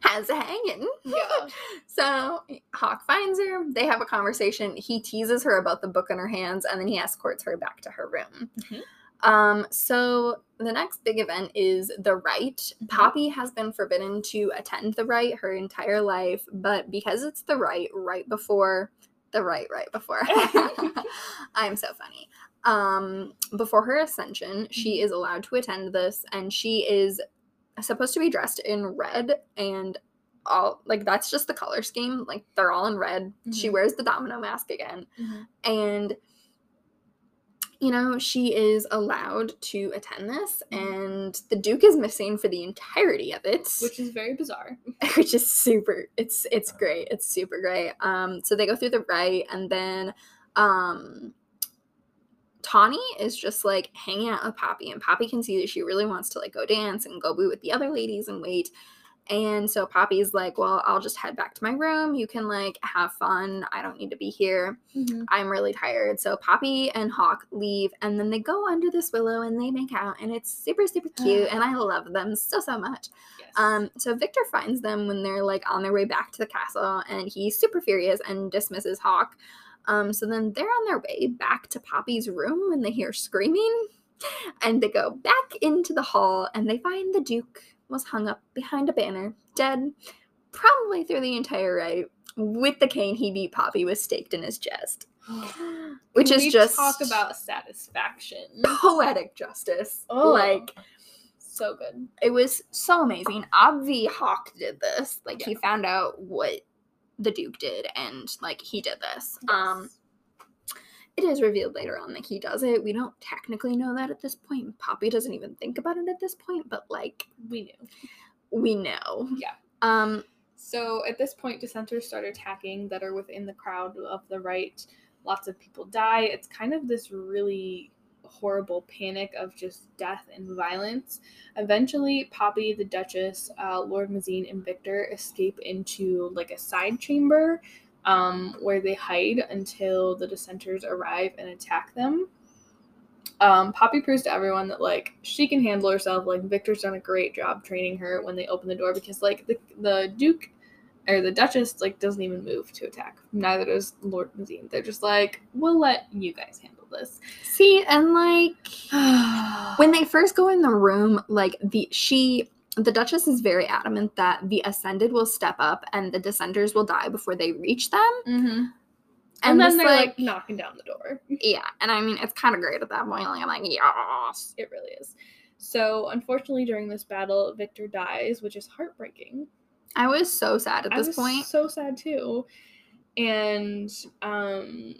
How's it hanging? Yeah. so Hawke finds her. They have a conversation. He teases her about the book in her hands, and then he escorts her back to her room. Mhm. Um, so the next big event is the rite. Poppy has been forbidden to attend the rite her entire life, but because it's the rite right before the rite right before I'm so funny. Um, before her ascension, she is allowed to attend this, and she is supposed to be dressed in red and all like that's just the color scheme. Like they're all in red. She Mhm. wears the domino mask again, Mhm. and you know she is allowed to attend this, and the Duke is missing for the entirety of it, Which is very bizarre. which is super it's it's great it's super great. Um so they go through the rite and then um Tawny is just like hanging out with Poppy and Poppy can see that she really wants to like go dance and go be with the other ladies and wait And so Poppy's like, Well, I'll just head back to my room. You can like have fun. I don't need to be here. Mhm. I'm really tired. So Poppy and Hawke leave and then they go under this willow and they make out and it's super, super cute. and I love them so, so much. Yes. Um, so Vikter finds them when they're like on their way back to the castle and he's super furious and dismisses Hawke. Um, so then they're on their way back to Poppy's room when they hear screaming. And they go back into the hall and they find the Duke was hung up behind a banner, dead, probably through the entire night, with the cane he beat Poppy was staked in his chest. Which Can is just talk about satisfaction. poetic justice. Oh. Like So good. it was so amazing. Obvi Hawke did this. Like he found out what the Duke did and like he did this. Um it is revealed later on that he does it. We don't technically know that at this point. Poppy doesn't even think about it at this point, but like we knew. we know. Yeah. Um So at this point, dissenters start attacking that are within the crowd of the rite. Lots of people die. It's kind of this really horrible panic of just death and violence. Eventually, Poppy, the Duchess, uh, Lord Mazeen, and Vikter escape into like a side chamber um, where they hide until the dissenters arrive and attack them. Um, Poppy proves to everyone that like she can handle herself. Like Vikter's done a great job training her when they open the door because like the the Duke or the Duchess like doesn't even move to attack. Neither does Lord Mazeen. They're just like, we'll let you guys handle this. see and like when they first go in the room, like the she the Duchess is very adamant that the ascended will step up and the dissenters will die before they reach them. hmm and, then this, they're like, knocking down the door. Yeah, and I mean it's kind of great at that point. Like I'm like, yes. It really is. So unfortunately, during this battle, Vikter dies, which is heartbreaking. I was so sad at I this was point. so sad too. And um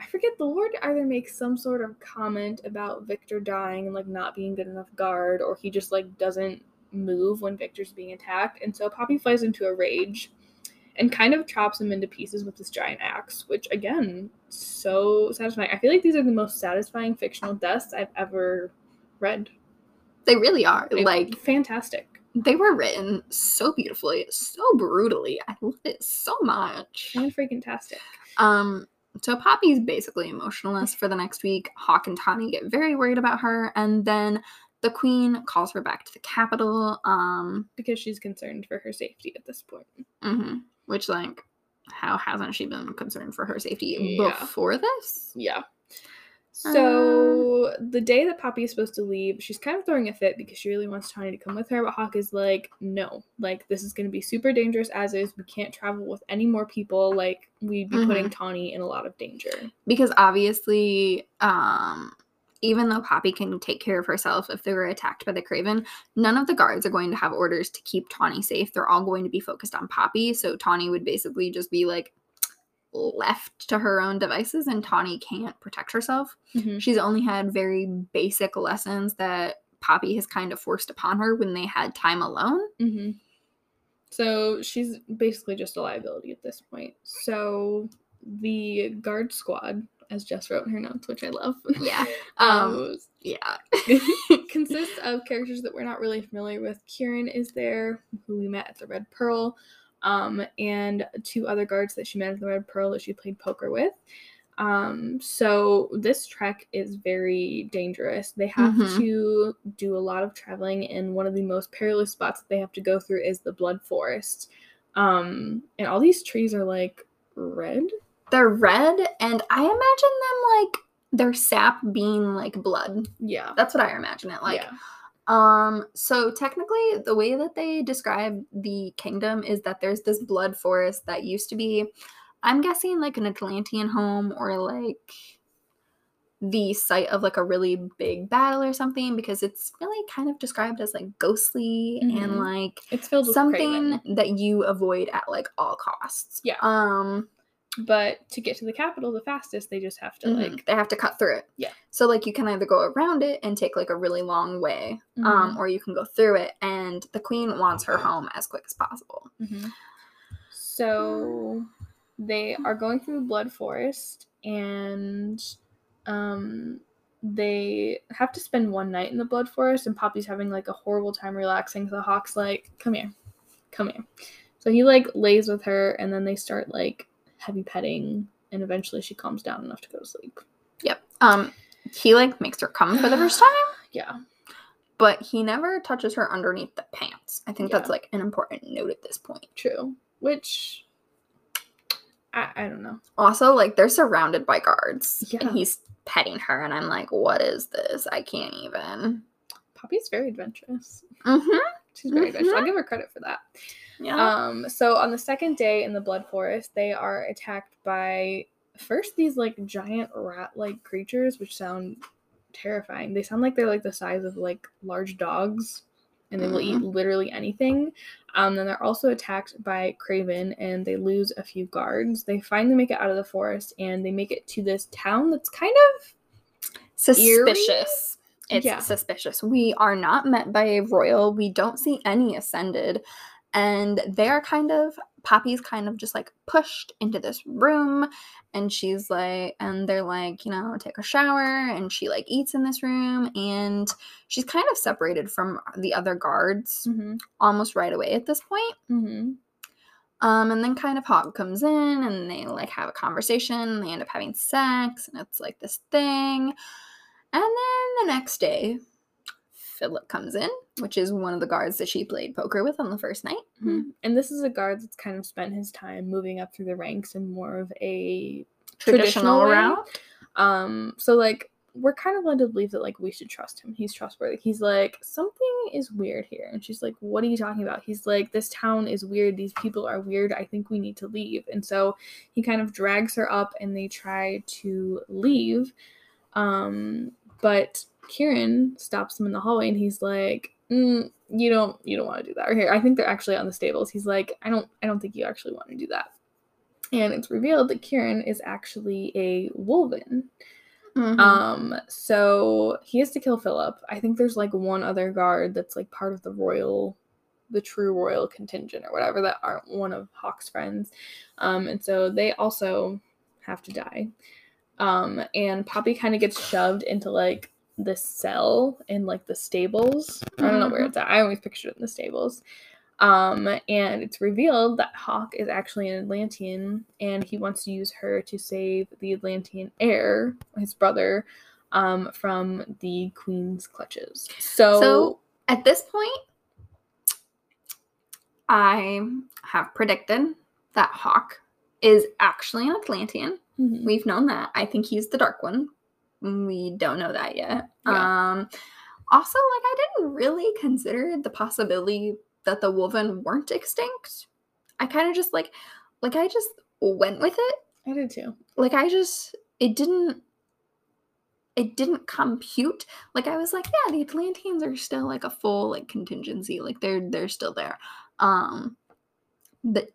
I forget the Lord either makes some sort of comment about Vikter dying and like not being good enough guard, or he just like doesn't move when Vikter's being attacked. And so Poppy flies into a rage and kind of chops him into pieces with this giant axe, which again, so satisfying. I feel like these are the most satisfying fictional deaths I've ever read. They really are. They- Like fantastic. they were written so beautifully, so brutally. I love it so much. And freaking tastic. Um, so Poppy's basically emotionless for the next week. Hawke and Tawny get very worried about her, and then the queen calls her back to the capital. Um, Because she's concerned for her safety at this point. mhm, which like, how hasn't she been concerned for her safety Yeah. before this? Yeah. So the day that Poppy is supposed to leave, she's kind of throwing a fit because she really wants Tawny to come with her, but Hawke is like, no, like this is gonna be super dangerous as is. We can't travel with any more people. Like we'd be putting Tawny in a lot of danger. because obviously um even though Poppy can take care of herself if they were attacked by the Craven, none of the guards are going to have orders to keep Tawny safe. They're all going to be focused on Poppy. So Tawny would basically just be like left to her own devices, and Tawny can't protect herself. Mhm. She's only had very basic lessons that Poppy has kind of forced upon her when they had time alone. hmm So she's basically just a liability at this point. So the guard squad, as Jess wrote in her notes, which I love, Yeah. um, Yeah. consists of characters that we're not really familiar with. Kieran is there, who we met at the Red Pearl, um, and two other guards that she met at the Red Pearl that she played poker with. Um, so this trek is very dangerous. They have Mhm. to do a lot of traveling, and one of the most perilous spots that they have to go through is the Blood Forest. Um, and all these trees are like red. They're red, and I imagine them like their sap being like blood. Yeah. That's what I imagine it like. yeah. Um, so technically, the way that they describe the kingdom is that there's this blood forest that used to be, I'm guessing, like an Atlantian home or like the site of like a really big battle or something because it's really kind of described as like ghostly and Mhm. like It's filled with something Craven. that you avoid at like all costs. Yeah. Um, But to get to the capital the fastest, they just have to Mhm. like they have to cut through it. Yeah. So like you can either go around it and take like a really long way, Mm-hmm. um, or you can go through it. And the queen wants her home as quick as possible. Mhm. So they are going through the blood forest and um they have to spend one night in the blood forest and Poppy's having like a horrible time relaxing. So the Hawke's like, "Come here. come here. So he like lays with her and then they start like heavy petting and eventually she calms down enough to go to sleep. Yep. Um, he like makes her come for the first time, Yeah. but he never touches her underneath the pants. I think that's like an important note at this point. True. Which I, I don't know. Also, like they're surrounded by guards, Yeah. and he's petting her, and I'm like, what is this? I can't even. Poppy's very adventurous. Mm-hmm. She's very good. I'll give her credit for that. Yeah. Um, so on the second day in the Blood Forest, they are attacked by first these like giant rat-like creatures, which sound terrifying. They sound like they're like the size of like large dogs, and they will eat literally anything. Um, then they're also attacked by Craven, and they lose a few guards. They finally make it out of the forest, and they make it to this town that's kind of suspicious. It's Yeah. suspicious. We are not met by a royal. We don't see any ascended. And they are kind of, Poppy's kind of just like pushed into this room. And she's like, and they're like, you know, take a shower. And she like eats in this room. And she's kind of separated from the other guards mm-hmm, almost right away at this point. mm-hmm. Um, and then kind of Hawke comes in and they like have a conversation. They end up having sex, and it's like this thing. And then the next day, Philip comes in, which is one of the guards that she played poker with on the first night. Mhm. And this is a guard that's kind of spent his time moving up through the ranks in more of a Traditional traditional route. Um, so like we're kind of led to believe that like we should trust him. He's trustworthy. He's like something is weird here, and she's like, "What are you talking about?" He's like, "This town is weird. These people are weird. I think we need to leave." And so he kind of drags her up, and they try to leave. Um, but Kieran stops him in the hallway, and he's like, mm, "You don't, you don't want to do that." Or here, I think they're actually on the stables. He's like, "I don't, I don't think you actually want to do that." And it's revealed that Kieran is actually a Wolven. Mhm. Um, so he has to kill Philip. I think there's like one other guard that's like part of the royal, the true royal contingent or whatever that aren't one of Hawke's friends. Um, and so they also have to die. Um, and Poppy kind of gets shoved into like the cell in like the stables. I don't know where Mhm. it's at. I always pictured it in the stables. Um, and it's revealed that Hawke is actually an Atlantian and he wants to use her to save the Atlantian heir, his brother, um, from the Queen's clutches. So, So- At this point, I have predicted that Hawke is actually an Atlantian. Mhm. We've known that. I think he's the dark one. We don't know that yet. Yeah. Um also like I didn't really consider the possibility that the Wolven weren't extinct. I kind of just like like I just went with it. I did too. Like I just it didn't it didn't compute. Like I was like, yeah, the Atlantians are still like a full like contingency. Like they're they're still there. Um but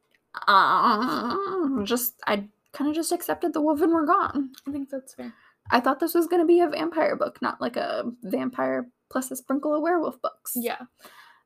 um just I kind of just accepted the Wolven were gone. I think that's fair. I thought this was going to be a vampire book, not like a vampire plus a sprinkle of werewolf books. Yeah.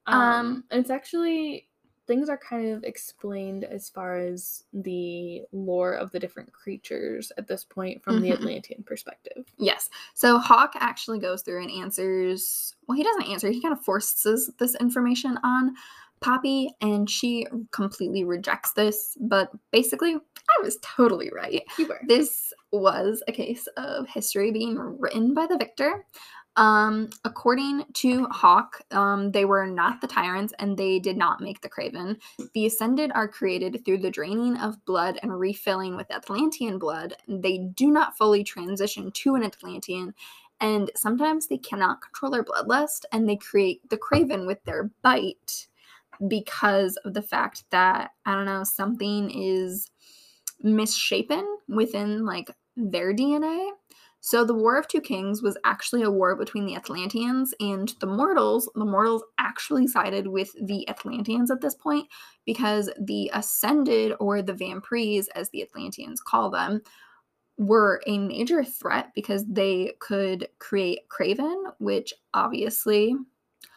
Um, Um, and it's actually things are kind of explained as far as the lore of the different creatures at this point from the Mhm. Atlantian perspective. Yes. So Hawke actually goes through and answers. Well, he doesn't answer. He kind of forces this information on Poppy, and she completely rejects this. But basically, I was totally right. You were. This was a case of history being written by the victor. Um, according to Hawke, um, they were not the tyrants and they did not make the craven. The ascended are created through the draining of blood and refilling with Atlantian blood. They do not fully transition to an Atlantian, and sometimes they cannot control their bloodlust and they create the craven with their bite because of the fact that I don't know something is misshapen within like their DNA. So the War of Two Kings was actually a war between the Atlantians and the Mortals. The Mortals actually sided with the Atlantians at this point because the Ascended or the Vampires, as the Atlantians call them, were a major threat because they could create Craven, which obviously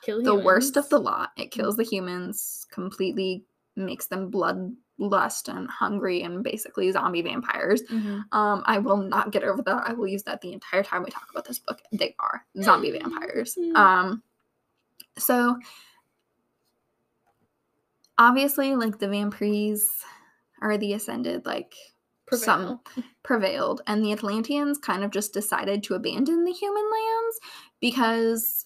the worst of the lot. It kills the humans, completely makes them bloodlust and hungry and basically zombie vampires. Mhm. Um, I will not get over that. I will use that the entire time we talk about this book. They are zombie vampires. Mm. Um, so obviously, like the vampires are the ascended, like some prevailed, and the Atlantians kind of just decided to abandon the human lands because,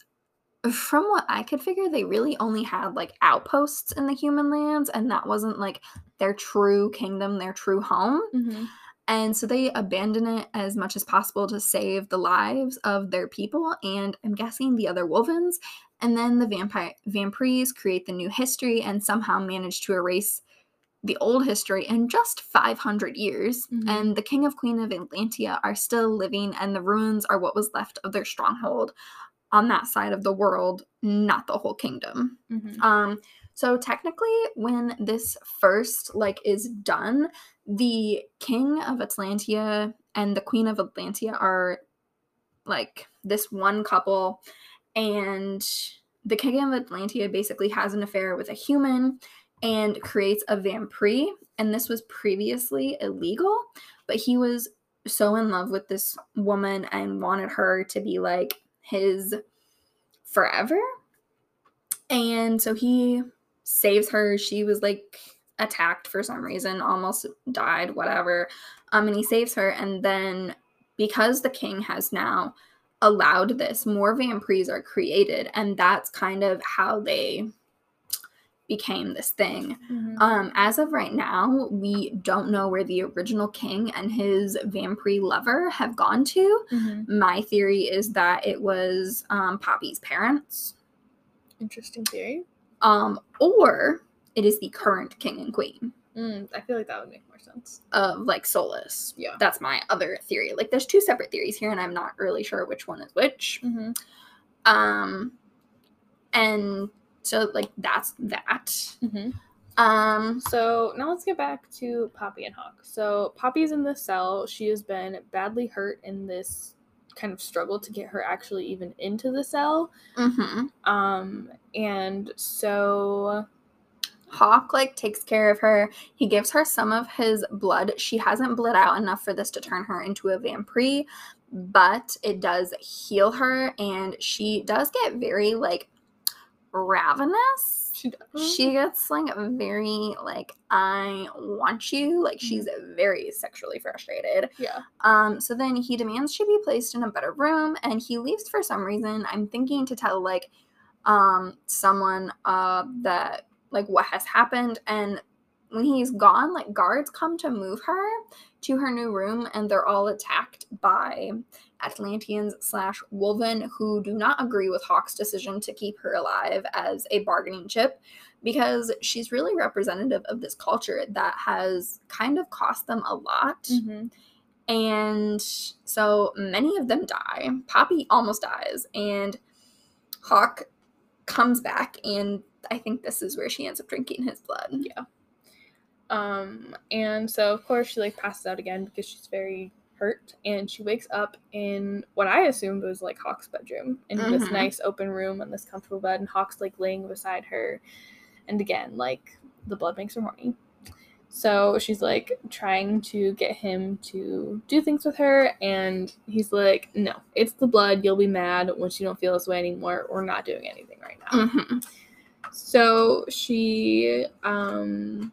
from what I could figure, they really only had like outposts in the human lands, and that wasn't like their true kingdom, their true home. Mhm. And so they abandon it as much as possible to save the lives of their people and I'm guessing the other Wolvens. And then the vampire vampires create the new history and somehow manage to erase the old history in just 500 years. Mhm. And the king of queen of Atlantia are still living and the ruins are what was left of their stronghold on that side of the world, not the whole kingdom. Mhm. Um, so technically, when this first like is done, the king of Atlantia and the queen of Atlantia are like this one couple, and the king of Atlantia basically has an affair with a human and creates a vampire. And this was previously illegal, but he was so in love with this woman and wanted her to be like his forever. And so he saves her. She was like attacked for some reason, almost died, whatever. Um, and he saves her. And then because the king has now allowed this, more vampires are created, and that's kind of how they became this thing. Mhm. Um, as of right now, we don't know where the original king and his vampire lover have gone to. Mhm. My theory is that it was um, Poppy's parents Interesting theory. um, or it is the current king and queen Mm, I feel like that would make more sense. of like Solis. Yeah. That's my other theory. Like, there's two separate theories here, and I'm not really sure which one is which. hmm Um, and so like that's that. hmm Um, So now let's get back to Poppy and Hawke. So Poppy's in the cell. She has been badly hurt in this kind of struggle to get her actually even into the cell. mhm. Um, and so Hawke like takes care of her. He gives her some of his blood. She hasn't bled out enough for this to turn her into a vampire, but it does heal her, and she does get very like ravenous. she does. She gets like very like I want you. Like she's very sexually frustrated. yeah. Um, so then he demands she be placed in a better room and he leaves for some reason. I'm thinking to tell like um someone uh that like what has happened and when he's gone, like guards come to move her to her new room and they're all attacked by Atlantians slash Wolven who do not agree with Hawke's decision to keep her alive as a bargaining chip because she's really representative of this culture that has kind of cost them a lot. hmm And so many of them die. Poppy almost dies, and Hawke comes back, and I think this is where she ends up drinking his blood. Yeah. Um, and so of course she like passes out again because she's very hurt, and she wakes up in what I assumed was like Hawke's bedroom in this Mhm. nice open room on this comfortable bed, and Hawke's like laying beside her, and again like the blood makes her horny. So she's like trying to get him to do things with her, and he's like, "No, it's the blood. You'll be mad once you don't feel this way anymore. We're not doing anything right now." hmm So she, um,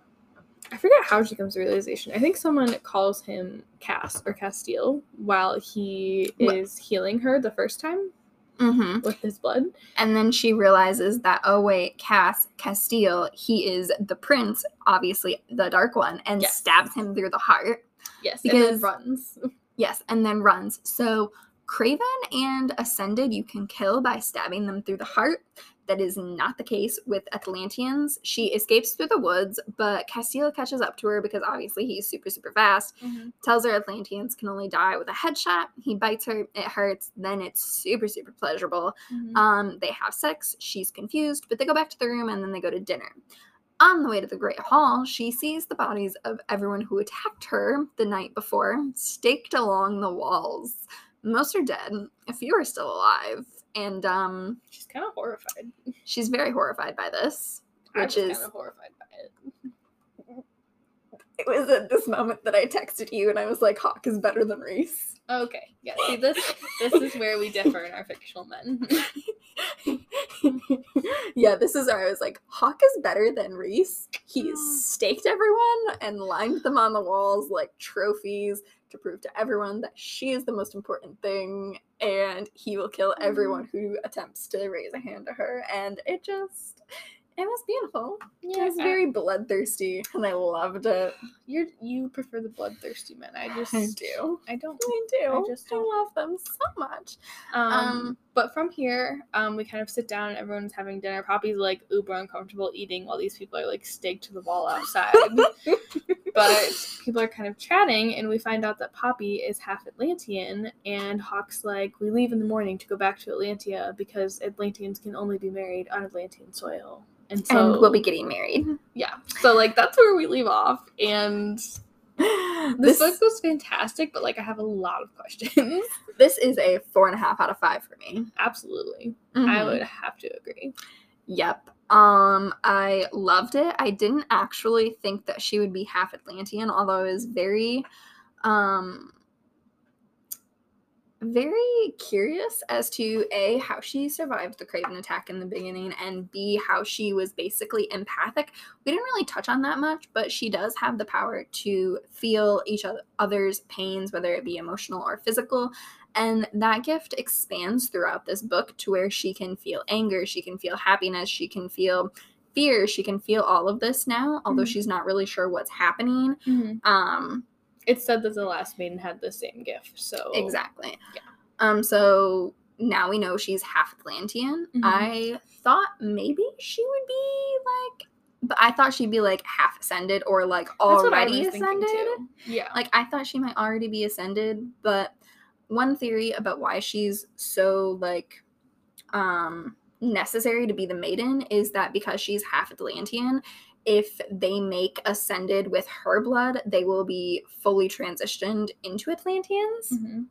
I forget how she comes to realization. I think someone calls him Cas or Casteel while he What? is healing her the first time hmm with his blood. And then she realizes that, oh, wait, Cas, Casteel, he is the prince, obviously the dark one, and Yes. stabs him through the heart. Yes, and then Because- runs. Yes, and then runs. So Craven and Ascended you can kill by stabbing them through the heart. That is not the case with Atlantians. She escapes through the woods, but Casteel catches up to her because obviously he's super, super fast. Tells her Atlantians can only die with a headshot. He bites her, it hurts, then it's super, super pleasurable. Mhm. Um, they have sex. She's confused, but they go back to the room and then they go to dinner. On the way to the Great Hall, she sees the bodies of everyone who attacked her the night before, staked along the walls. Most are dead. A few are still alive, and um, She's kind of horrified. she's very horrified by this. I Which is- kind of horrified by it. It was at this moment that I texted you, and I was like, "Hawke is better than Reese." Okay, yeah. See this. This is where we differ in our fictional men. yeah, this is where I was like, Hawke is better than Reese. He's staked everyone and lined them on the walls like trophies to prove to everyone that she is the most important thing, and he will kill everyone who attempts to raise a hand to her. And it just, it was beautiful. it was very bloodthirsty, and I loved it. You're you prefer the bloodthirsty men. I just I do. I don't. I do. I just don't- love them so much. Um, Um, but from here, um, we kind of sit down and everyone's having dinner. Poppy's like uber uncomfortable eating while these people are like staked to the wall outside. but people are kind of chatting, and we find out that Poppy is half Atlantian, and Hawke's like, "We leave in the morning to go back to Atlantia because Atlantians can only be married on Atlantian soil." And so and we'll be getting married. yeah, so like that's where we leave off, and this, This, book was fantastic, but like I have a lot of questions. this is a four and a half out of five for me. Absolutely, I Mhm. would have to agree. Yep. Um, I loved it. I didn't actually think that she would be half Atlantian, although I was very, um, very curious as to a how she survived the Craven attack in the beginning, and b how she was basically empathic. We didn't really touch on that much, but she does have the power to feel each oth- other's pains, whether it be emotional or physical. And that gift expands throughout this book to where she can feel anger, she can feel happiness, she can feel fear, she can feel all of this now, although Mhm. she's not really sure what's happening. Um, It said that the last maiden had the same gift, so exactly. Yeah. Um, so now we know she's half Atlantian. Mhm. I thought maybe she would be like but I thought she'd be like half ascended or like That's what I already ascended. Yeah, Like I thought she might already be ascended, but one theory about why she's so like um necessary to be the maiden is that because she's half Atlantian, if they make ascended with her blood, they will be fully transitioned into Atlantians. Mhm.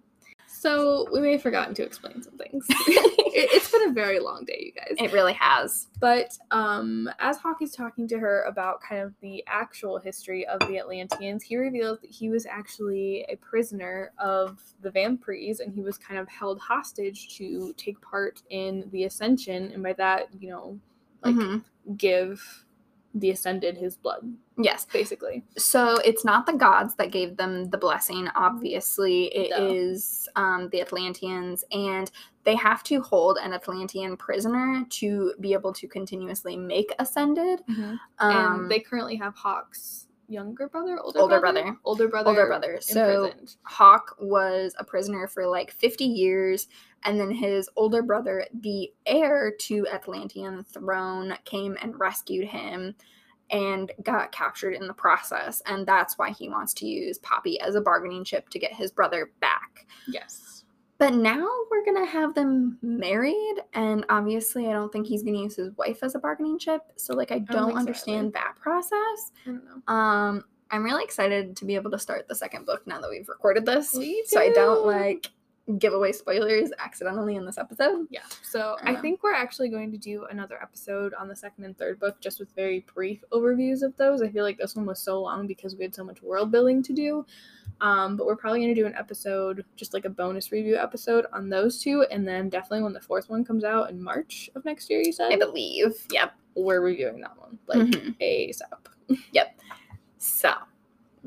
So we may have forgotten to explain some things. it, it's been a very long day, you guys. It really has. But um, as Hawke is talking to her about kind of the actual history of the Atlantians, he reveals that he was actually a prisoner of the Vampires and he was kind of held hostage to take part in the Ascension, and by that, you know, like Mhm. give the Ascended his blood, Yes. basically. So it's not the gods that gave them the blessing, obviously. it is No. um, the Atlantians, and they have to hold an Atlantian prisoner to be able to continuously make ascended. Um, and they currently have Hawke's younger brother, older, Older brother, brother. older brother, older brother. So imprisoned. Hawke was a prisoner for like 50 years, and then his older brother, the heir to Atlantian throne, came and rescued him and got captured in the process. And that's why he wants to use Poppy as a bargaining chip to get his brother back. Yes. But now we're gonna have them married, and obviously, I don't think he's gonna use his wife as a bargaining chip. So, like, I don't don't, think so understand that process. I don't know. Um, I'm really excited to be able to start the second book now that we've recorded this. So I don't like give away spoilers accidentally in this episode. Yeah. So I Um, think we're actually going to do another episode on the second and third book just with very brief overviews of those. I feel like this one was so long because we had so much world building to do. Um, but we're probably going to do an episode, just like a bonus review episode on those two. And then definitely when the fourth one comes out in March of next year, you said? I believe. Yep. We're reviewing that one. Like Mhm. ASAP. Yep. So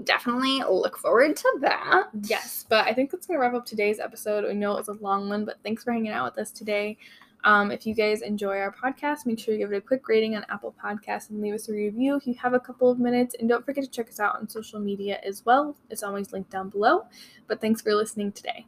definitely look forward to that. Yes, but I think that's going to wrap up today's episode. We know it was a long one, but thanks for hanging out with us today. Um, if you guys enjoy our podcast, make sure you give it a quick rating on Apple Podcasts and leave us a review if you have a couple of minutes. And don't forget to check us out on social media as well. It's always linked down below. But thanks for listening today.